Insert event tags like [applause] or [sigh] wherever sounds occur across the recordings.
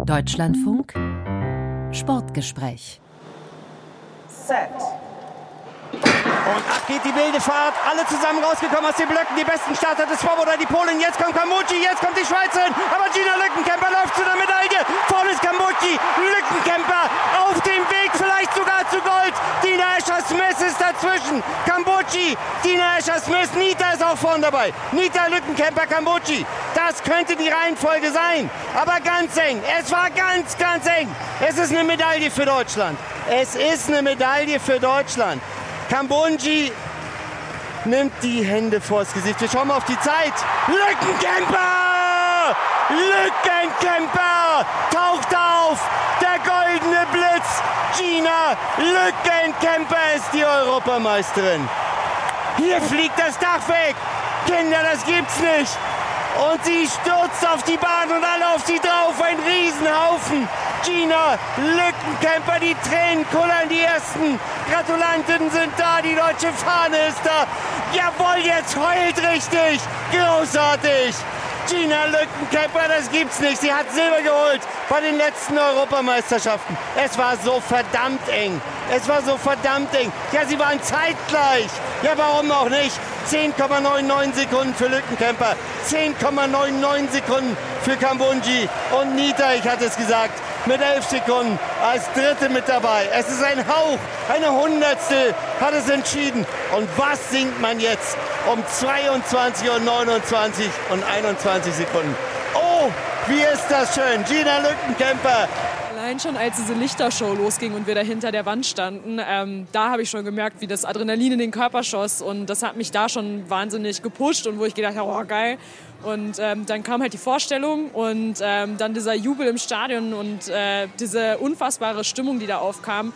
Deutschlandfunk Sportgespräch. Set. Und ab geht die wilde Fahrt. Alle zusammen rausgekommen aus den Blöcken. Die besten Starter des Svoboda, die Polen. Jetzt kommt Kamucci, jetzt kommt die Schweizerin. Aber Gina Lückenkämper läuft zu der Medaille. Vorne ist Kamucci. Lückenkämper auf dem Weg vielleicht sogar zu Gold. Dina Escher-Smith ist dazwischen. Kambucci, Dina Escher-Smith. Nita ist auch vorne dabei. Nita Lückenkämper, Kambucci. Das könnte die Reihenfolge sein. Aber ganz eng. Es war ganz, ganz eng. Es ist eine Medaille für Deutschland. Es ist eine Medaille für Deutschland. Kambonji nimmt die Hände vors Gesicht. Wir schauen mal auf die Zeit. Lückenkämper! Lückenkämper taucht auf. Der goldene Blitz. Gina Lückenkämper ist die Europameisterin. Hier fliegt das Dach weg. Kinder, das gibt's nicht. Und sie stürzt auf die Bahn und alle auf sie drauf. Ein Riesenhaufen. Gina Lückenkämper, die Tränen kullern, die ersten Gratulanten sind da, die deutsche Fahne ist da. Jawohl, jetzt heult richtig. Großartig. Gina Lückenkämper, das gibt's nicht. Sie hat Silber geholt bei den letzten Europameisterschaften. Es war so verdammt eng. Es war so verdammt eng. Ja, sie waren zeitgleich. Ja, warum auch nicht? 10,99 Sekunden für Lückenkämper, 10,99 Sekunden für Kambunji und Nita, ich hatte es gesagt, mit 11 Sekunden als Dritte mit dabei. Es ist ein Hauch, eine Hundertstel hat es entschieden. Und was singt man jetzt um 22 und 29 und 21 Sekunden? Oh, wie ist das schön. Gina Lückenkämper Allein schon, als diese Lichtershow losging und wir da hinter der Wand standen, ähm, da habe ich schon gemerkt, wie das Adrenalin in den Körper schoss. Und das hat mich da schon wahnsinnig gepusht und wo ich gedacht habe, oh geil. Und ähm, dann kam halt die Vorstellung und ähm, dann dieser Jubel im Stadion und äh, diese unfassbare Stimmung, die da aufkam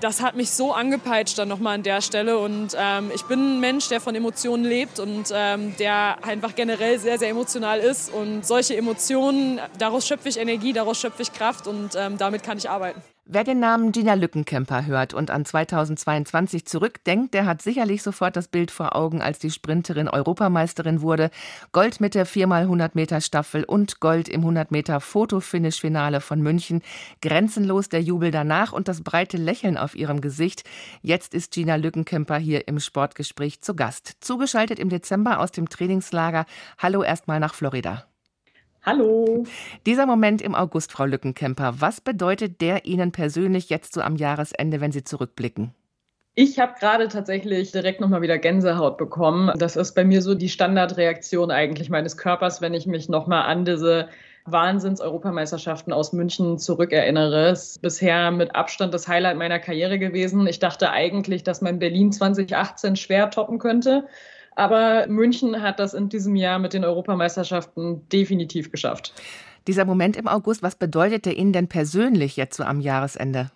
das hat mich so angepeitscht dann nochmal an der Stelle. Und ähm, ich bin ein Mensch, der von Emotionen lebt und ähm, der einfach generell sehr, sehr emotional ist. Und solche Emotionen, daraus schöpfe ich Energie, daraus schöpfe ich Kraft und ähm, damit kann ich arbeiten. Wer den Namen Gina Lückenkämper hört und an 2022 zurückdenkt, der hat sicherlich sofort das Bild vor Augen, als die Sprinterin Europameisterin wurde. Gold mit der 4x100 Meter Staffel und Gold im 100 Meter Fotofinish-Finale von München. Grenzenlos der Jubel danach und das breite Lächeln auf ihrem Gesicht. Jetzt ist Gina Lückenkämper hier im Sportgespräch zu Gast. Zugeschaltet im Dezember aus dem Trainingslager. Hallo erstmal nach Florida. Hallo. Dieser Moment im August, Frau Lückenkemper, was bedeutet der Ihnen persönlich jetzt so am Jahresende, wenn Sie zurückblicken? Ich habe gerade tatsächlich direkt nochmal wieder Gänsehaut bekommen. Das ist bei mir so die Standardreaktion eigentlich meines Körpers, wenn ich mich nochmal an diese Wahnsinns-Europameisterschaften aus München zurückerinnere. Es ist bisher mit Abstand das Highlight meiner Karriere gewesen. Ich dachte eigentlich, dass mein Berlin 2018 schwer toppen könnte. Aber München hat das in diesem Jahr mit den Europameisterschaften definitiv geschafft. Dieser Moment im August, was bedeutet der Ihnen denn persönlich jetzt so am Jahresende?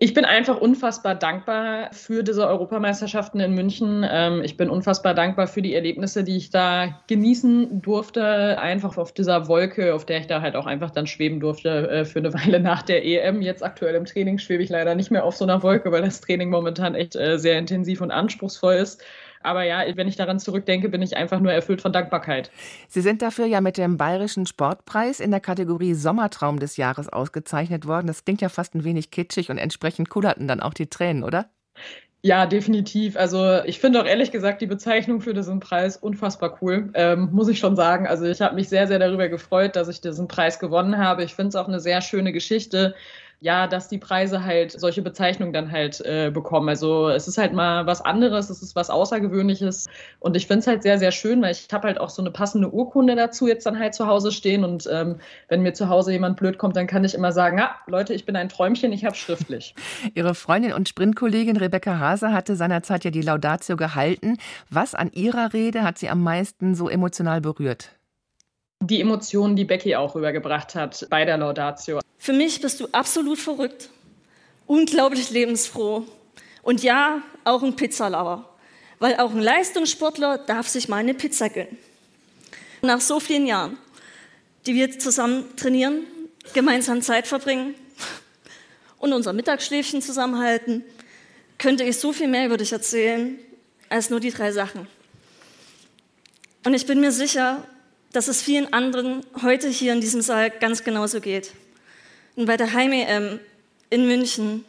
Ich bin einfach unfassbar dankbar für diese Europameisterschaften in München. Ähm, ich bin unfassbar dankbar für die Erlebnisse, die ich da genießen durfte. Einfach auf dieser Wolke, auf der ich da halt auch einfach dann schweben durfte äh, für eine [laughs] Weile nach der EM. Jetzt aktuell im Training schwebe ich leider nicht mehr auf so einer Wolke, weil das Training momentan echt äh, sehr intensiv und anspruchsvoll ist. Aber ja, wenn ich daran zurückdenke, bin ich einfach nur erfüllt von Dankbarkeit. Sie sind dafür ja mit dem Bayerischen Sportpreis in der Kategorie Sommertraum des Jahres ausgezeichnet worden. Das klingt ja fast ein wenig kitschig und entsprechend kullerten dann auch die Tränen, oder? Ja, definitiv. Also ich finde auch ehrlich gesagt die Bezeichnung für diesen Preis unfassbar cool, ähm, muss ich schon sagen. Also ich habe mich sehr, sehr darüber gefreut, dass ich diesen Preis gewonnen habe. Ich finde es auch eine sehr schöne Geschichte ja, dass die Preise halt solche Bezeichnungen dann halt äh, bekommen. Also es ist halt mal was anderes, es ist was Außergewöhnliches und ich finde es halt sehr, sehr schön, weil ich habe halt auch so eine passende Urkunde dazu jetzt dann halt zu Hause stehen und ähm, wenn mir zu Hause jemand blöd kommt, dann kann ich immer sagen, ja, Leute, ich bin ein Träumchen, ich habe schriftlich. [laughs] Ihre Freundin und Sprintkollegin Rebecca Hase hatte seinerzeit ja die Laudatio gehalten. Was an ihrer Rede hat sie am meisten so emotional berührt? Die Emotionen, die Becky auch rübergebracht hat bei der Laudatio. Für mich bist du absolut verrückt, unglaublich lebensfroh und ja, auch ein Pizzalauer, weil auch ein Leistungssportler darf sich mal eine Pizza gönnen. Nach so vielen Jahren, die wir zusammen trainieren, gemeinsam Zeit verbringen und unser Mittagsschläfchen zusammenhalten, könnte ich so viel mehr über dich erzählen als nur die drei Sachen. Und ich bin mir sicher, dass es vielen anderen heute hier in diesem Saal ganz genauso geht. Und bei der Heim-EM in München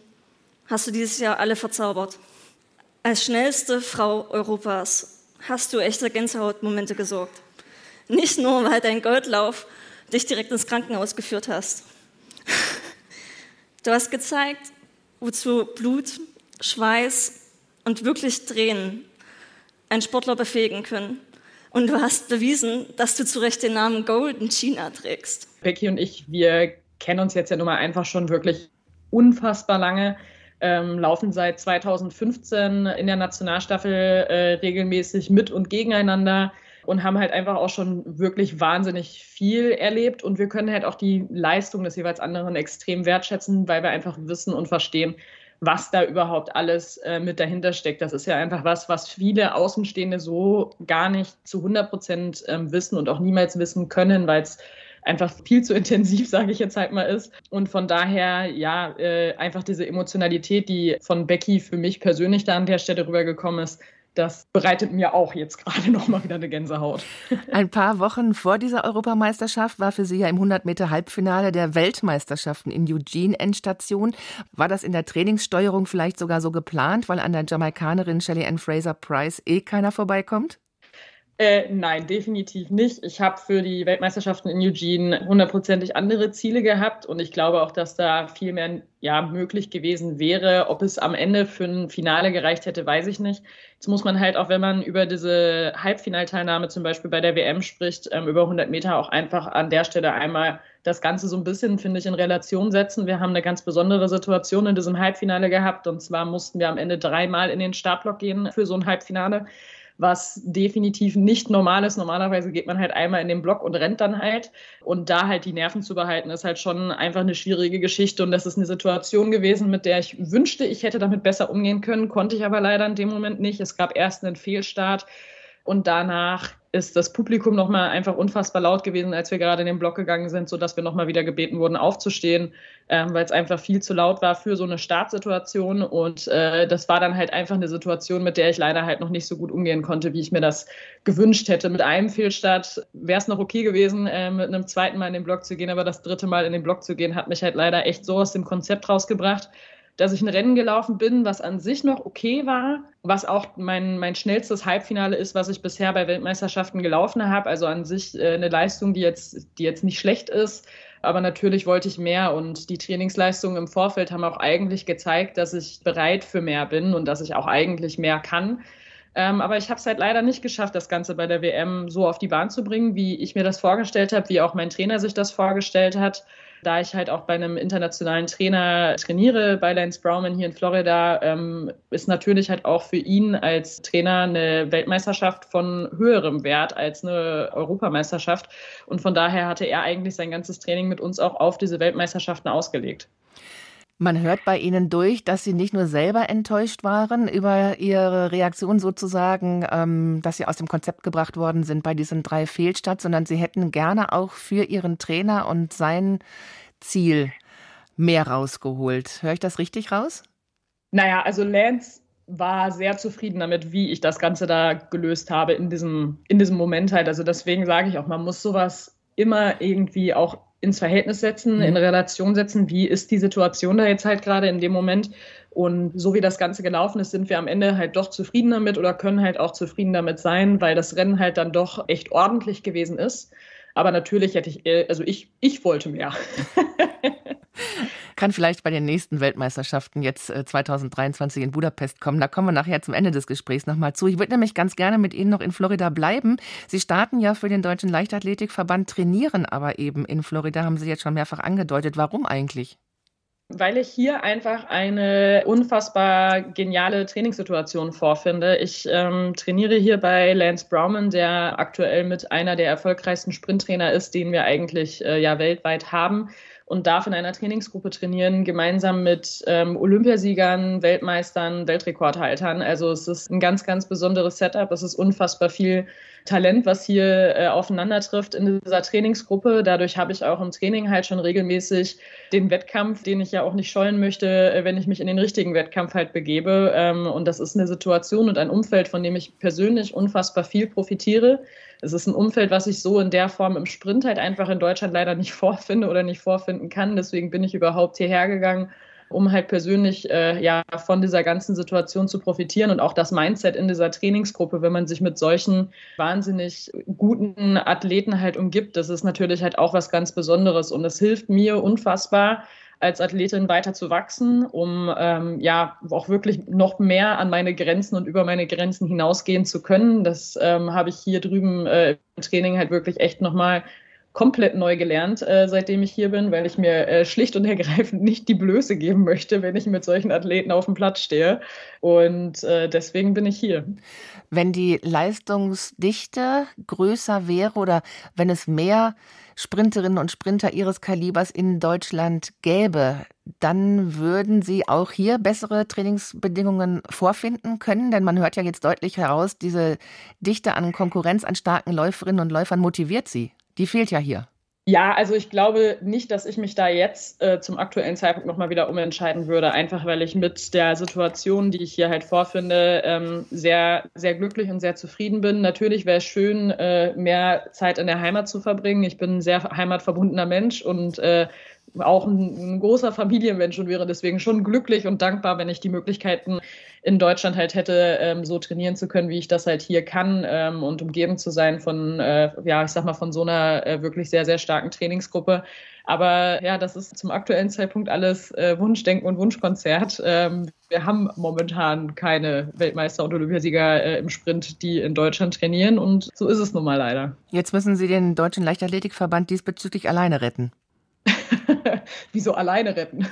hast du dieses Jahr alle verzaubert. Als schnellste Frau Europas hast du echte Gänsehautmomente gesorgt. Nicht nur, weil dein Goldlauf dich direkt ins Krankenhaus geführt hast. [laughs] Du hast gezeigt, wozu Blut, Schweiß und wirklich Tränen einen Sportler befähigen können. Und du hast bewiesen, dass du zu Recht den Namen Golden China trägst. Becky und ich, wir kennen uns jetzt ja nun mal einfach schon wirklich unfassbar lange. Ähm, laufen seit 2015 in der Nationalstaffel äh, regelmäßig mit und gegeneinander und haben halt einfach auch schon wirklich wahnsinnig viel erlebt und wir können halt auch die Leistung des jeweils anderen extrem wertschätzen, weil wir einfach wissen und verstehen, was da überhaupt alles äh, mit dahinter steckt. Das ist ja einfach was, was viele Außenstehende so gar nicht zu 100 Prozent ähm, wissen und auch niemals wissen können, weil es einfach viel zu intensiv, [laughs] sage ich jetzt halt mal, ist. Und von daher, ja, äh, einfach diese Emotionalität, die von Becky für mich persönlich da an der Stelle rübergekommen ist, das bereitet mir auch jetzt gerade [laughs] noch mal wieder eine Gänsehaut. Ein paar Wochen vor dieser Europameisterschaft war für Sie ja im 100 Meter Halbfinale der Weltmeisterschaften in Eugene Endstation. War das in der Trainingssteuerung vielleicht sogar so geplant, weil an der Jamaikanerin Shelly Ann Fraser Price eh keiner vorbeikommt? Äh, nein, definitiv nicht. Ich habe für die Weltmeisterschaften in Eugene hundertprozentig andere Ziele gehabt und ich glaube auch, dass da viel mehr ja, möglich gewesen wäre. Ob es am Ende für ein Finale gereicht hätte, weiß ich nicht. Jetzt muss man halt auch, wenn man über diese Halbfinalteilnahme zum Beispiel bei der WM spricht, ähm, über 100 Meter auch einfach an der Stelle einmal das Ganze so ein bisschen, finde ich, in Relation setzen. Wir haben eine ganz besondere Situation in diesem Halbfinale gehabt und zwar mussten wir am Ende dreimal in den Startblock gehen für so ein Halbfinale was definitiv nicht normal ist. Normalerweise geht man halt einmal in den Block und rennt dann halt. Und da halt die Nerven zu behalten, ist halt schon einfach eine schwierige Geschichte. Und das ist eine Situation gewesen, mit der ich wünschte, ich hätte damit besser umgehen können, konnte ich aber leider in dem Moment nicht. Es gab erst einen Fehlstart und danach ist das Publikum nochmal einfach unfassbar laut gewesen, als wir gerade in den Block gegangen sind, sodass wir nochmal wieder gebeten wurden, aufzustehen, ähm, weil es einfach viel zu laut war für so eine Startsituation. Und äh, das war dann halt einfach eine Situation, mit der ich leider halt noch nicht so gut umgehen konnte, wie ich mir das gewünscht hätte. Mit einem Fehlstart wäre es noch okay gewesen, äh, mit einem zweiten Mal in den Block zu gehen, aber das dritte Mal in den Block zu gehen, hat mich halt leider echt so aus dem Konzept rausgebracht dass ich ein Rennen gelaufen bin, was an sich noch okay war, was auch mein, mein schnellstes Halbfinale ist, was ich bisher bei Weltmeisterschaften gelaufen habe. Also an sich äh, eine Leistung, die jetzt, die jetzt nicht schlecht ist. Aber natürlich wollte ich mehr und die Trainingsleistungen im Vorfeld haben auch eigentlich gezeigt, dass ich bereit für mehr bin und dass ich auch eigentlich mehr kann. Ähm, aber ich habe es halt leider nicht geschafft, das Ganze bei der WM so auf die Bahn zu bringen, wie ich mir das vorgestellt habe, wie auch mein Trainer sich das vorgestellt hat. Da ich halt auch bei einem internationalen Trainer trainiere, bei Lance Browman hier in Florida, ähm, ist natürlich halt auch für ihn als Trainer eine Weltmeisterschaft von höherem Wert als eine Europameisterschaft. Und von daher hatte er eigentlich sein ganzes Training mit uns auch auf diese Weltmeisterschaften ausgelegt. Man hört bei Ihnen durch, dass Sie nicht nur selber enttäuscht waren über Ihre Reaktion sozusagen, ähm, dass Sie aus dem Konzept gebracht worden sind bei diesen drei Fehlstarts, sondern Sie hätten gerne auch für Ihren Trainer und sein Ziel mehr rausgeholt. Höre ich das richtig raus? Naja, also Lance war sehr zufrieden damit, wie ich das Ganze da gelöst habe in diesem, in diesem Moment halt. Also deswegen sage ich auch, man muss sowas immer irgendwie auch ins Verhältnis setzen, mhm. in Relation setzen, wie ist die Situation da jetzt halt gerade in dem Moment. Und so wie das Ganze gelaufen ist, sind wir am Ende halt doch zufrieden damit oder können halt auch zufrieden damit sein, weil das Rennen halt dann doch echt ordentlich gewesen ist. Aber natürlich hätte ich, äh, also ich, ich wollte mehr. [laughs] Kann vielleicht bei den nächsten Weltmeisterschaften jetzt 2023 äh, in Budapest kommen. Da kommen wir nachher zum Ende des Gesprächs nochmal zu. Ich würde nämlich ganz gerne mit Ihnen noch in Florida bleiben. Sie starten ja für den Deutschen Leichtathletikverband, trainieren aber eben in Florida, haben Sie jetzt schon mehrfach angedeutet. Warum eigentlich? Weil ich hier einfach eine unfassbar geniale Trainingssituation vorfinde. Ich ähm, trainiere hier bei Lance Browman, der aktuell mit einer der erfolgreichsten Sprinttrainer ist, den wir eigentlich äh, ja weltweit haben und darf in einer Trainingsgruppe trainieren, gemeinsam mit ähm, Olympiasiegern, Weltmeistern, Weltrekordhaltern. Also es ist ein ganz, ganz besonderes Setup. Es ist unfassbar viel Talent, was hier äh, aufeinander trifft in dieser Trainingsgruppe. Dadurch habe ich auch im Training halt schon regelmäßig den Wettkampf, den ich ja auch nicht scheuen möchte, äh, wenn ich mich in den richtigen Wettkampf halt begebe. Ähm, und das ist eine Situation und ein Umfeld, von dem ich persönlich unfassbar viel profitiere. Es ist ein Umfeld, was ich so in der Form im Sprint halt einfach in Deutschland leider nicht [laughs] vorfinde oder nicht vorfinden kann. Deswegen bin ich überhaupt hierher gegangen um halt persönlich äh, ja von dieser ganzen Situation zu profitieren und auch das Mindset in dieser Trainingsgruppe, wenn man sich mit solchen wahnsinnig guten Athleten halt umgibt, das ist natürlich halt auch was ganz Besonderes und es hilft mir unfassbar, als Athletin weiter zu wachsen, um ähm, ja auch wirklich noch mehr an meine Grenzen und über meine Grenzen hinausgehen zu können. Das ähm, habe ich hier drüben äh, im Training halt wirklich echt nochmal komplett neu gelernt, äh, seitdem ich hier bin, weil ich mir äh, schlicht und ergreifend nicht die Blöße geben möchte, wenn ich mit solchen Athleten auf dem Platz stehe. Und äh, deswegen bin ich hier. Wenn die Leistungsdichte größer wäre oder wenn es mehr Sprinterinnen und Sprinter ihres Kalibers in Deutschland gäbe, dann würden Sie auch hier bessere Trainingsbedingungen vorfinden können? Denn man hört ja jetzt deutlich heraus, diese Dichte an Konkurrenz an starken Läuferinnen und Läufern motiviert Sie. Die fehlt ja hier. Ja, also ich glaube nicht, dass ich mich da jetzt äh, zum aktuellen Zeitpunkt nochmal wieder umentscheiden würde, einfach weil ich mit der Situation, die ich hier halt vorfinde, ähm, sehr, sehr glücklich und sehr zufrieden bin. Natürlich wäre es schön, äh, mehr Zeit in der Heimat zu verbringen. Ich bin ein sehr heimatverbundener Mensch und äh, auch ein, ein, großer Familienmensch und wäre deswegen schon glücklich und dankbar, wenn ich die Möglichkeiten in Deutschland halt hätte, ähm, so trainieren zu können, wie ich das halt hier kann ähm, und umgeben zu sein von, äh, ja, ich sag mal, von so einer äh, wirklich sehr, sehr starken Trainingsgruppe. Aber ja, das ist zum aktuellen Zeitpunkt alles äh, Wunschdenken und Wunschkonzert. Ähm, wir haben momentan keine Weltmeister und Olympiasieger äh, im Sprint, die in Deutschland trainieren und so ist es nun mal leider. Jetzt müssen Sie den Deutschen Leichtathletikverband diesbezüglich alleine retten. [laughs] Wieso alleine retten?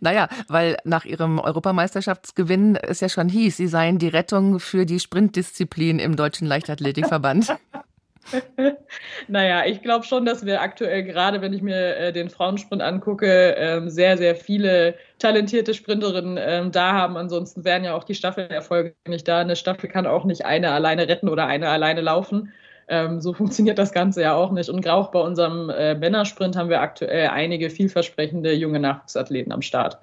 Naja, weil nach ihrem Europameisterschaftsgewinn es ja schon hieß, sie seien die Rettung für die Sprintdisziplin im Deutschen Leichtathletikverband. [laughs] naja, ich glaube schon, dass wir aktuell, gerade wenn ich mir äh, den Frauensprint angucke, ähm, sehr, sehr viele talentierte Sprinterinnen ähm, da haben. Ansonsten wären ja auch die Staffelerfolge nicht da. Eine Staffel kann auch nicht eine alleine retten oder eine alleine laufen. Ähm, so funktioniert das Ganze ja auch nicht. Und auch bei unserem äh, Männersprint haben wir aktuell einige vielversprechende junge Nachwuchsathleten am Start.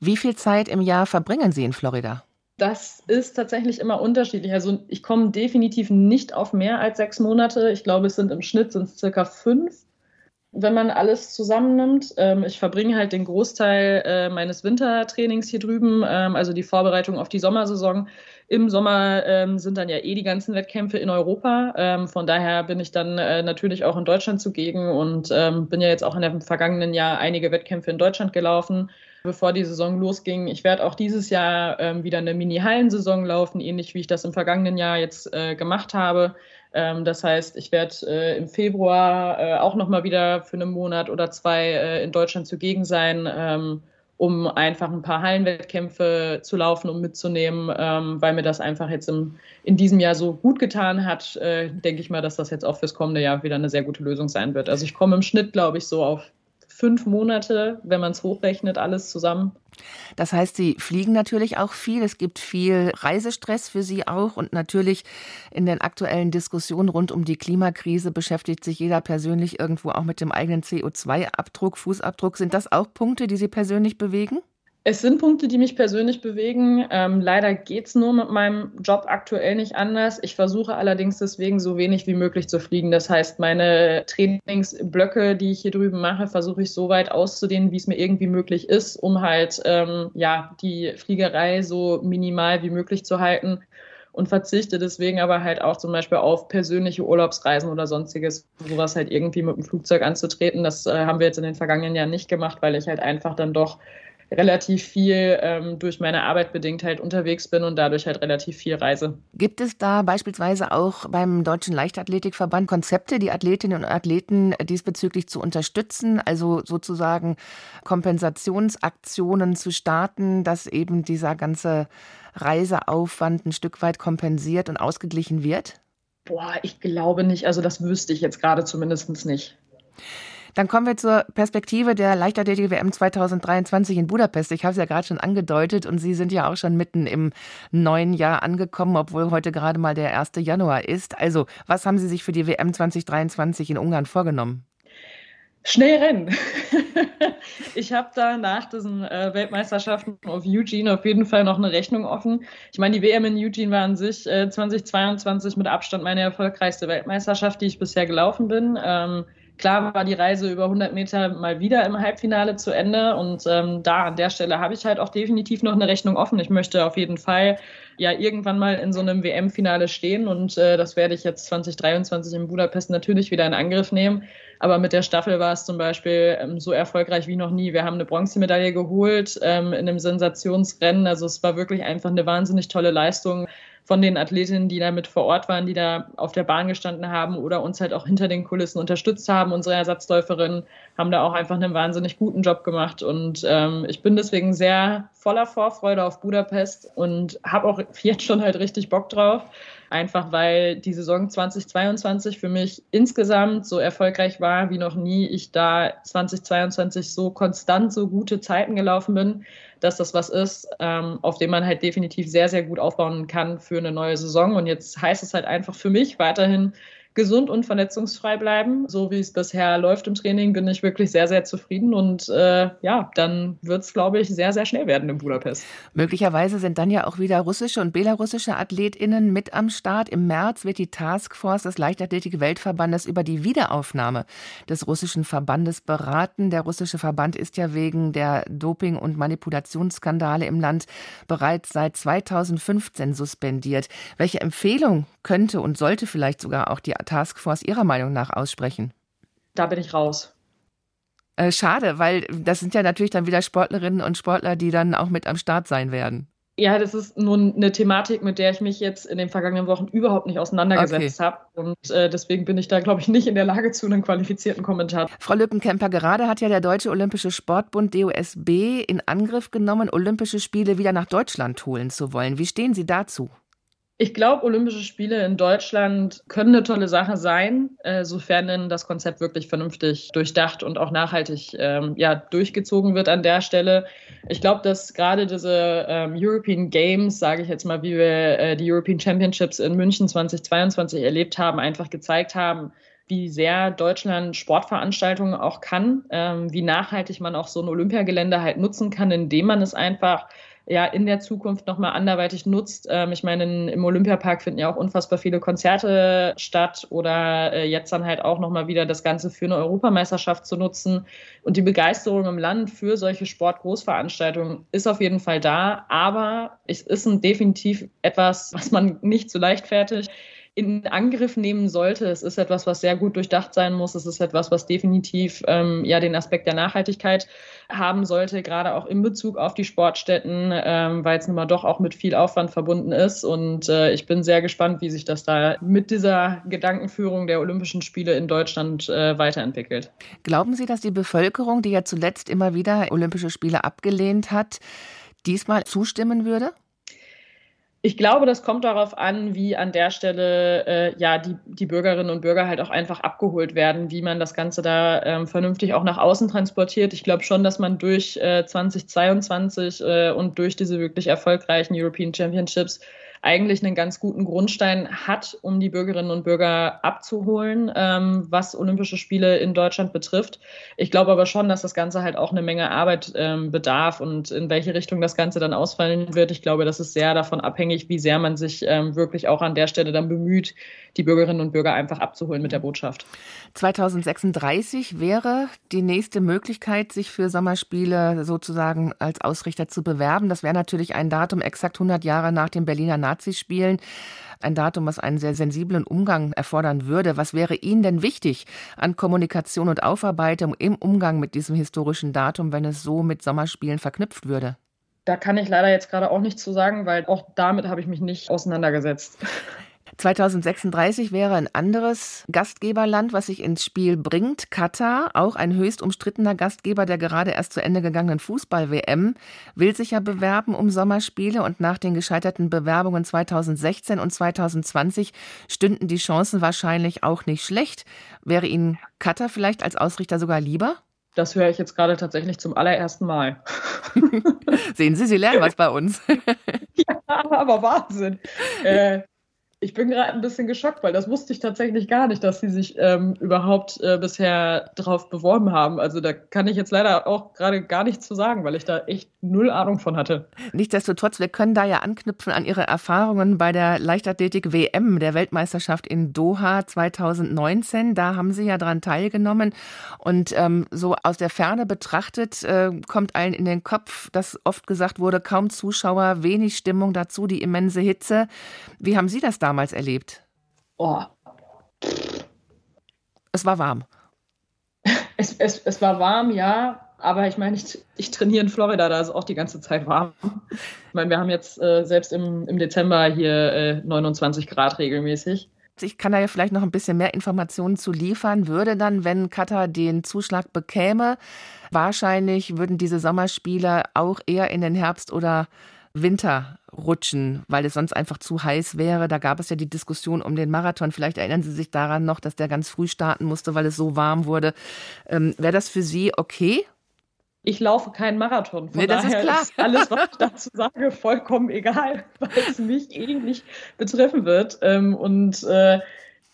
Wie viel Zeit im Jahr verbringen Sie in Florida? Das ist tatsächlich immer unterschiedlich. Also ich komme definitiv nicht auf mehr als sechs Monate. Ich glaube, es sind im Schnitt sind es circa fünf, wenn man alles zusammennimmt. Ähm, ich verbringe halt den Großteil äh, meines Wintertrainings hier drüben, ähm, also die Vorbereitung auf die Sommersaison im Sommer ähm, sind dann ja eh die ganzen Wettkämpfe in Europa. Ähm, von daher bin ich dann äh, natürlich auch in Deutschland zugegen und ähm, bin ja jetzt auch in dem vergangenen Jahr einige Wettkämpfe in Deutschland gelaufen, bevor die Saison losging. Ich werde auch dieses Jahr ähm, wieder eine Mini-Hallensaison laufen, ähnlich wie ich das im vergangenen Jahr jetzt äh, gemacht habe. Ähm, das heißt, ich werde äh, im Februar äh, auch nochmal wieder für einen Monat oder zwei äh, in Deutschland zugegen sein ähm, um einfach ein paar Hallenwettkämpfe zu laufen, um mitzunehmen, ähm, weil mir das einfach jetzt im, in diesem Jahr so gut getan hat, äh, denke ich mal, dass das jetzt auch fürs kommende Jahr wieder eine sehr gute Lösung sein wird. Also ich komme im Schnitt, glaube ich, so auf fünf Monate, wenn man es hochrechnet, alles zusammen. Das heißt, Sie fliegen natürlich auch viel. Es gibt viel Reisestress für Sie auch. Und natürlich in den aktuellen Diskussionen rund um die Klimakrise beschäftigt sich jeder persönlich irgendwo auch mit dem eigenen CO2-Abdruck, Fußabdruck. Sind das auch Punkte, die Sie persönlich bewegen? Es sind Punkte, die mich persönlich bewegen. Ähm, leider geht es nur mit meinem Job aktuell nicht anders. Ich versuche allerdings deswegen so wenig wie möglich zu fliegen. Das heißt, meine Trainingsblöcke, die ich hier drüben mache, versuche ich so weit auszudehnen, wie es mir irgendwie möglich ist, um halt ähm, ja, die Fliegerei so minimal wie möglich zu halten und verzichte deswegen aber halt auch zum Beispiel auf persönliche Urlaubsreisen oder sonstiges, sowas halt irgendwie mit dem Flugzeug anzutreten. Das äh, haben wir jetzt in den vergangenen Jahren nicht gemacht, weil ich halt einfach dann doch relativ viel ähm, durch meine Arbeit bedingt halt unterwegs bin und dadurch halt relativ viel reise. Gibt es da beispielsweise auch beim Deutschen Leichtathletikverband Konzepte, die Athletinnen und Athleten diesbezüglich zu unterstützen, also sozusagen Kompensationsaktionen zu starten, dass eben dieser ganze Reiseaufwand ein Stück weit kompensiert und ausgeglichen wird? Boah, ich glaube nicht. Also das wüsste ich jetzt gerade zumindest nicht. Dann kommen wir zur Perspektive der Leichtathletik-WM 2023 in Budapest. Ich habe es ja gerade schon angedeutet und Sie sind ja auch schon mitten im neuen Jahr angekommen, obwohl heute gerade mal der 1. Januar ist. Also, was haben Sie sich für die WM 2023 in Ungarn vorgenommen? Schnell rennen. [laughs] ich habe da nach diesen äh, Weltmeisterschaften auf Eugene auf jeden Fall noch eine Rechnung offen. Ich meine, die WM in Eugene war an sich äh, 2022 mit Abstand meine erfolgreichste Weltmeisterschaft, die ich bisher gelaufen bin. Ähm, klar war die Reise über 100 Meter mal wieder im Halbfinale zu Ende und ähm, da an der Stelle habe ich halt auch definitiv noch eine Rechnung offen. Ich möchte auf jeden Fall ja irgendwann mal in so einem WM-Finale stehen und äh, das werde ich jetzt 2023 in Budapest natürlich wieder in Angriff nehmen. Aber mit der Staffel war es zum Beispiel ähm, so erfolgreich wie noch nie. Wir haben eine Bronzemedaille geholt ähm, in einem Sensationsrennen. Also es war wirklich einfach eine wahnsinnig tolle Leistung von den Athletinnen, die da mit vor Ort waren, die da auf der Bahn gestanden haben oder uns halt auch hinter den Kulissen unterstützt haben. Unsere Ersatzläuferinnen haben da auch einfach einen wahnsinnig guten Job gemacht. Und ähm, ich bin deswegen sehr voller Vorfreude auf Budapest und habe auch jetzt schon halt richtig Bock drauf. Einfach weil die Saison 2022 für mich insgesamt so erfolgreich war wie noch nie. Ich da 2022 so konstant so gute Zeiten gelaufen bin, dass das was ist, ähm, auf dem man halt definitiv sehr, sehr gut aufbauen kann für eine neue Saison. Und jetzt heißt es halt einfach für mich weiterhin gesund und verletzungsfrei bleiben. So wie es bisher läuft im Training, bin ich wirklich sehr, sehr zufrieden. Und äh, ja, dann wird es, glaube ich, sehr, sehr schnell werden in Budapest. Möglicherweise sind dann ja auch wieder russische und belarussische AthletInnen mit am Start. Im März wird die Taskforce des Leichtathletik-Weltverbandes über die Wiederaufnahme des russischen Verbandes beraten. Der russische Verband ist ja wegen der Doping- und Manipulationsskandale im Land bereits seit 2015 suspendiert. Welche Empfehlung könnte und sollte vielleicht sogar auch die Taskforce Ihrer Meinung nach aussprechen? Da bin ich raus. Äh, schade, weil das sind ja natürlich dann wieder Sportlerinnen und Sportler, die dann auch mit am Start sein werden. Ja, das ist nun eine Thematik, mit der ich mich jetzt in den vergangenen Wochen überhaupt nicht auseinandergesetzt okay. habe. Und äh, deswegen bin ich da, glaube ich, nicht in der Lage zu einem qualifizierten Kommentar. Frau Lückenkemper, gerade hat ja der Deutsche Olympische Sportbund DOSB in Angriff genommen, Olympische Spiele wieder nach Deutschland holen zu wollen. Wie stehen Sie dazu? Ich glaube, Olympische Spiele in Deutschland können eine tolle Sache sein, äh, sofern denn das Konzept wirklich vernünftig durchdacht und auch nachhaltig ähm, ja, durchgezogen wird an der Stelle. Ich glaube, dass gerade diese ähm, European Games, sage ich jetzt mal, wie wir äh, die European Championships in München 2022 erlebt haben, einfach gezeigt haben, wie sehr Deutschland Sportveranstaltungen auch kann, ähm, wie nachhaltig man auch so ein Olympiagelände halt nutzen kann, indem man es einfach ja in der Zukunft nochmal anderweitig nutzt. Ähm, ich meine, im Olympiapark finden ja auch unfassbar viele Konzerte statt oder äh, jetzt dann halt auch nochmal wieder das Ganze für eine Europameisterschaft zu nutzen. Und die Begeisterung im Land für solche Sportgroßveranstaltungen ist auf jeden Fall da, aber es ist ein definitiv etwas, was man nicht so leichtfertig in Angriff nehmen sollte. Es ist etwas, was sehr gut durchdacht sein muss. Es ist etwas, was definitiv ähm, ja den Aspekt der Nachhaltigkeit haben sollte, gerade auch in Bezug auf die Sportstätten, ähm, weil es nun mal doch auch mit viel Aufwand verbunden ist. Und äh, ich bin sehr gespannt, wie sich das da mit dieser Gedankenführung der Olympischen Spiele in Deutschland äh, weiterentwickelt. Glauben Sie, dass die Bevölkerung, die ja zuletzt immer wieder Olympische Spiele abgelehnt hat, diesmal zustimmen würde? Ich glaube, das kommt darauf an, wie an der Stelle äh, ja die, die Bürgerinnen und Bürger halt auch einfach abgeholt werden, wie man das Ganze da ähm, vernünftig auch nach außen transportiert. Ich glaube schon, dass man durch äh, 2022 äh, und durch diese wirklich erfolgreichen European Championships eigentlich einen ganz guten Grundstein hat, um die Bürgerinnen und Bürger abzuholen, ähm, was Olympische Spiele in Deutschland betrifft. Ich glaube aber schon, dass das Ganze halt auch eine Menge Arbeit ähm, bedarf und in welche Richtung das Ganze dann ausfallen wird. Ich glaube, das ist sehr davon abhängig, wie sehr man sich ähm, wirklich auch an der Stelle dann bemüht, die Bürgerinnen und Bürger einfach abzuholen mit der Botschaft. 2036 wäre die nächste Möglichkeit, sich für Sommerspiele sozusagen als Ausrichter zu bewerben. Das wäre natürlich ein Datum exakt 100 Jahre nach den Berliner Nazispielen. Ein Datum, was einen sehr sensiblen Umgang erfordern würde. Was wäre Ihnen denn wichtig an Kommunikation und Aufarbeitung im Umgang mit diesem historischen Datum, wenn es so mit Sommerspielen verknüpft würde? Da kann ich leider jetzt gerade auch nichts zu sagen, weil auch damit habe ich mich nicht auseinandergesetzt. 2036 wäre ein anderes Gastgeberland, was sich ins Spiel bringt. Katar, auch ein höchst umstrittener Gastgeber der gerade erst zu Ende gegangenen Fußball-WM, will sich ja bewerben um Sommerspiele und nach den gescheiterten Bewerbungen 2016 und 2020 stünden die Chancen wahrscheinlich auch nicht schlecht. Wäre Ihnen Katar vielleicht als Ausrichter sogar lieber? Das höre ich jetzt gerade tatsächlich zum allerersten Mal. [laughs] Sehen Sie, Sie lernen was bei uns. [laughs] ja, aber Wahnsinn. Äh, ich bin gerade ein bisschen geschockt, weil das wusste ich tatsächlich gar nicht, dass sie sich ähm, überhaupt äh, bisher drauf beworben haben. Also da kann ich jetzt leider auch gerade gar nichts zu sagen, weil ich da echt null Ahnung von hatte. Nichtsdestotrotz, wir können da ja anknüpfen an Ihre Erfahrungen bei der Leichtathletik WM, der Weltmeisterschaft in Doha 2019. Da haben Sie ja dran teilgenommen. Und ähm, so aus der Ferne betrachtet äh, kommt allen in den Kopf, dass oft gesagt wurde, kaum Zuschauer, wenig Stimmung dazu, die immense Hitze. Wie haben Sie das da damals erlebt? Oh. Es war warm. [laughs] Es, es, es war warm, ja. Aber ich meine, ich, ich trainiere in Florida, da ist auch die ganze Zeit warm. Ich meine, wir haben jetzt äh, selbst im, im Dezember hier äh, 29 Grad regelmäßig. Ich kann da ja vielleicht noch ein bisschen mehr Informationen zu liefern. Würde dann, wenn Katar den Zuschlag bekäme, wahrscheinlich würden diese Sommerspiele auch eher in den Herbst oder Winter rutschen, weil es sonst einfach zu heiß wäre. Da gab es ja die Diskussion um den Marathon. Vielleicht erinnern Sie sich daran noch, dass der ganz früh starten musste, weil es so warm wurde. Ähm, Wäre das für Sie okay? Ich laufe keinen Marathon. Von nee, das ist klar. Ist alles, was ich dazu sage, vollkommen egal, [laughs] weil es mich eh nicht betreffen wird. Ähm, und äh,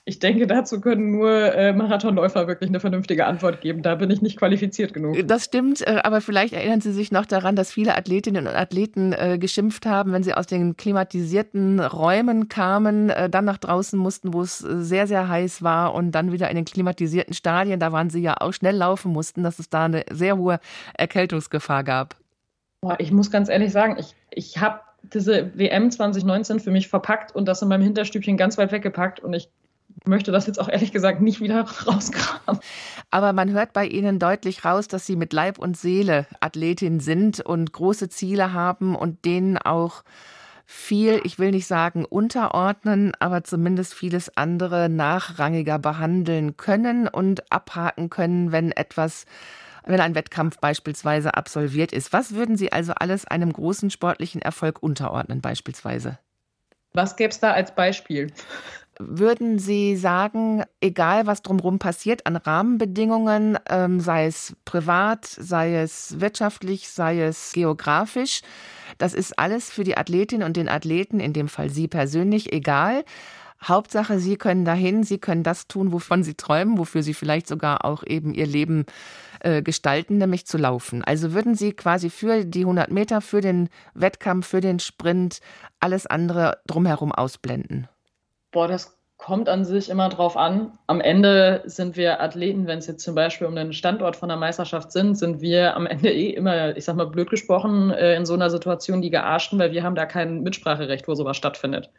ich denke, dazu können nur äh, Marathonläufer wirklich eine vernünftige Antwort geben. Da bin ich nicht qualifiziert genug. Das stimmt, äh, aber vielleicht erinnern Sie sich noch daran, dass viele Athletinnen und Athleten äh, geschimpft haben, wenn sie aus den klimatisierten Räumen kamen, äh, dann nach draußen mussten, wo es äh, sehr, sehr heiß war und dann wieder in den klimatisierten Stadien, da waren sie ja auch schnell laufen mussten, dass es da eine sehr hohe Erkältungsgefahr gab. Boah, ich muss ganz ehrlich sagen, ich, ich habe diese WM 2019 für mich verpackt und das in meinem Hinterstübchen ganz weit weggepackt und ich möchte das jetzt auch ehrlich gesagt nicht wieder [laughs] rauskramen. Aber man hört bei Ihnen deutlich raus, dass Sie mit Leib und Seele Athletin sind und große Ziele haben und denen auch viel, ich will nicht sagen unterordnen, aber zumindest vieles andere nachrangiger behandeln können und abhaken können, wenn etwas wenn ein Wettkampf beispielsweise absolviert ist. Was würden Sie also alles einem großen sportlichen Erfolg unterordnen beispielsweise? Was gäbe es da als Beispiel? Würden Sie sagen, egal was drumherum passiert an Rahmenbedingungen, ähm, sei es privat, sei es wirtschaftlich, sei es geografisch, das ist alles für die Athletin und den Athleten, in dem Fall Sie persönlich, egal. Hauptsache, Sie können dahin, Sie können das tun, wovon Sie träumen, wofür Sie vielleicht sogar auch eben Ihr Leben äh, gestalten, nämlich zu laufen. Also würden Sie quasi für die 100 Meter, für den Wettkampf, für den Sprint alles andere drumherum ausblenden? Boah, das kommt an sich immer drauf an. Am Ende sind wir Athleten, wenn es jetzt zum Beispiel um den Standort von der Meisterschaft sind, sind wir am Ende eh immer, ich sag mal blöd gesprochen, äh, in so einer Situation die Gearschten, weil wir haben da kein Mitspracherecht, wo sowas stattfindet.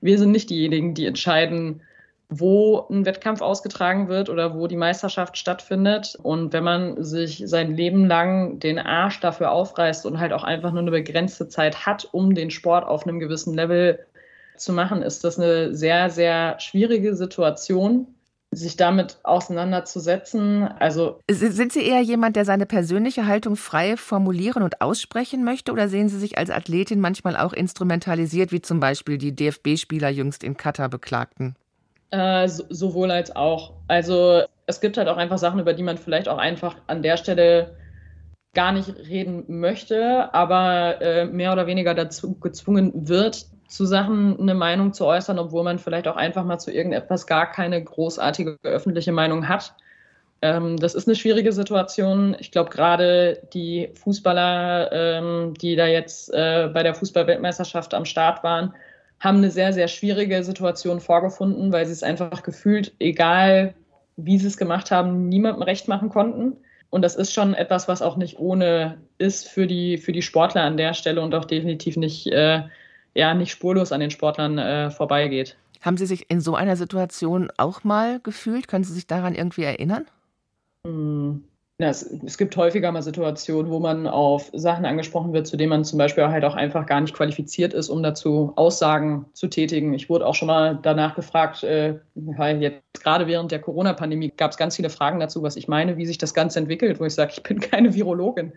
Wir sind nicht diejenigen, die entscheiden, wo ein Wettkampf ausgetragen wird oder wo die Meisterschaft stattfindet. Und wenn man sich sein Leben lang den Arsch dafür aufreißt und halt auch einfach nur eine begrenzte Zeit hat, um den Sport auf einem gewissen Level zu machen, ist das eine sehr, sehr schwierige Situation, sich damit auseinanderzusetzen. Also sind Sie eher jemand, der seine persönliche Haltung frei formulieren und aussprechen möchte, oder sehen Sie sich als Athletin manchmal auch instrumentalisiert, wie zum Beispiel die DFB-Spieler jüngst in Katar beklagten? Äh, so, sowohl als auch. Also es gibt halt auch einfach Sachen, über die man vielleicht auch einfach an der Stelle gar nicht reden möchte, aber äh, mehr oder weniger dazu gezwungen wird, zu Sachen eine Meinung zu äußern, obwohl man vielleicht auch einfach mal zu irgendetwas gar keine großartige öffentliche Meinung hat. Ähm, das ist eine schwierige Situation. Ich glaube, gerade die Fußballer, ähm, die da jetzt äh, bei der Fußballweltmeisterschaft am Start waren, haben eine sehr, sehr schwierige Situation vorgefunden, weil sie es einfach gefühlt, egal wie sie es gemacht haben, niemandem recht machen konnten. Und das ist schon etwas, was auch nicht ohne ist für die, für die Sportler an der Stelle und auch definitiv nicht äh, ja nicht spurlos an den Sportlern äh, vorbeigeht. Haben Sie sich in so einer Situation auch mal gefühlt? Können Sie sich daran irgendwie erinnern? Hm, Ja, es, es, gibt häufiger mal Situationen, wo man auf Sachen angesprochen wird, zu denen man zum Beispiel halt auch einfach gar nicht qualifiziert ist, um dazu Aussagen zu tätigen. Ich wurde auch schon mal danach gefragt, äh, jetzt gerade während der Corona-Pandemie gab es ganz viele Fragen dazu, was ich meine, wie sich das Ganze entwickelt, wo ich sage, ich bin keine Virologin.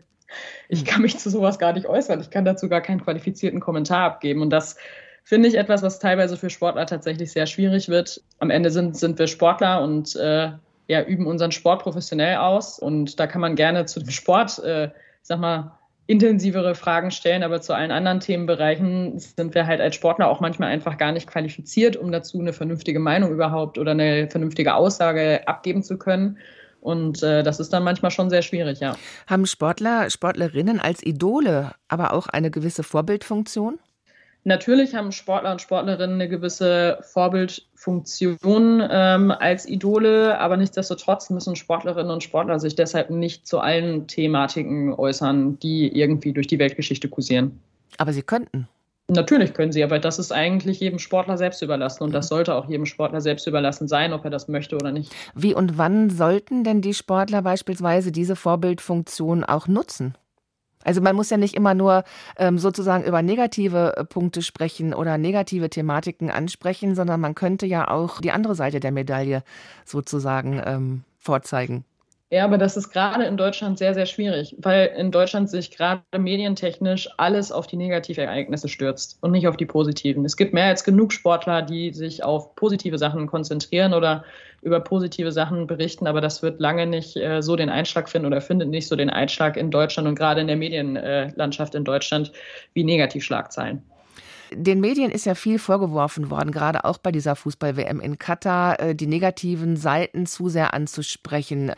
Ich hm. kann mich zu sowas gar nicht äußern. Ich kann dazu gar keinen qualifizierten Kommentar abgeben. Und das finde ich etwas, was teilweise für Sportler tatsächlich sehr schwierig wird. Am Ende sind, sind wir Sportler und äh, ja, üben unseren Sport professionell aus. Und da kann man gerne zu dem Sport, äh, sag mal, intensivere Fragen stellen, aber zu allen anderen Themenbereichen sind wir halt als Sportler auch manchmal einfach gar nicht qualifiziert, um dazu eine vernünftige Meinung überhaupt oder eine vernünftige Aussage abgeben zu können. Und äh, das ist dann manchmal schon sehr schwierig, ja. Haben Sportler, Sportlerinnen als Idole aber auch eine gewisse Vorbildfunktion? Natürlich haben Sportler und Sportlerinnen eine gewisse Vorbildfunktion ähm, als Idole, aber nichtsdestotrotz müssen Sportlerinnen und Sportler sich deshalb nicht zu allen Thematiken äußern, die irgendwie durch die Weltgeschichte kursieren. Aber sie könnten. Natürlich können sie, aber das ist eigentlich jedem Sportler selbst überlassen und das sollte auch jedem Sportler selbst überlassen sein, ob er das möchte oder nicht. Wie und wann sollten denn die Sportler beispielsweise diese Vorbildfunktion auch nutzen? Also man muss ja nicht immer nur ähm, sozusagen über negative äh, Punkte sprechen oder negative Thematiken ansprechen, sondern man könnte ja auch die andere Seite der Medaille sozusagen ähm, vorzeigen. Ja, aber das ist gerade in Deutschland sehr, sehr schwierig, weil in Deutschland sich gerade medientechnisch alles auf die Negativereignisse stürzt und nicht auf die positiven. Es gibt mehr als genug Sportler, die sich auf positive Sachen konzentrieren oder über positive Sachen berichten, aber das wird lange nicht äh, so den Einschlag finden oder findet nicht so den Einschlag in Deutschland und gerade in der Medienlandschaft in Deutschland wie Negativschlagzeilen. Den Medien ist ja viel vorgeworfen worden, gerade auch bei dieser Fußball-WM in Katar, äh, die negativen Seiten zu sehr anzusprechen.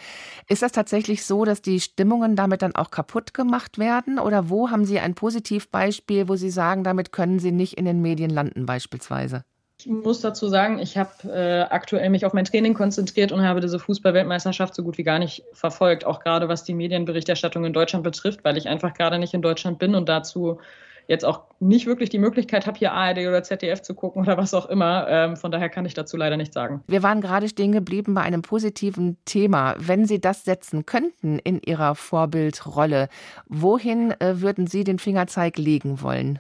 Ist das tatsächlich so, dass die Stimmungen damit dann auch kaputt gemacht werden? Oder wo haben Sie ein Positivbeispiel, wo Sie sagen, damit können Sie nicht in den Medien landen beispielsweise? Ich muss dazu sagen, ich habe äh, aktuell mich auf mein Training konzentriert und habe diese Fußball-Weltmeisterschaft so gut wie gar nicht verfolgt, auch gerade was die Medienberichterstattung in Deutschland betrifft, weil ich einfach gerade nicht in Deutschland bin und dazu jetzt auch nicht wirklich die Möglichkeit habe, hier ARD oder ZDF zu gucken oder was auch immer. Ähm, von daher kann ich dazu leider nichts sagen. Wir waren gerade stehen geblieben bei einem positiven Thema. Wenn Sie das setzen könnten in Ihrer Vorbildrolle, wohin äh, würden Sie den Fingerzeig legen wollen?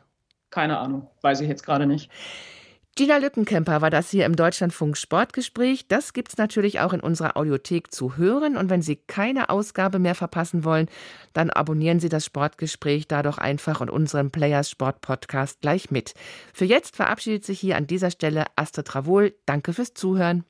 Keine Ahnung, weiß ich jetzt gerade nicht. Gina Lückenkemper war das hier im Deutschlandfunk Sportgespräch. Das gibt's natürlich auch in unserer Audiothek zu hören. Und wenn Sie keine Ausgabe mehr verpassen wollen, dann abonnieren Sie das Sportgespräch da doch einfach und unseren Players Sport Podcast gleich mit. Für jetzt verabschiedet sich hier an dieser Stelle Astrid Travol. Danke fürs Zuhören.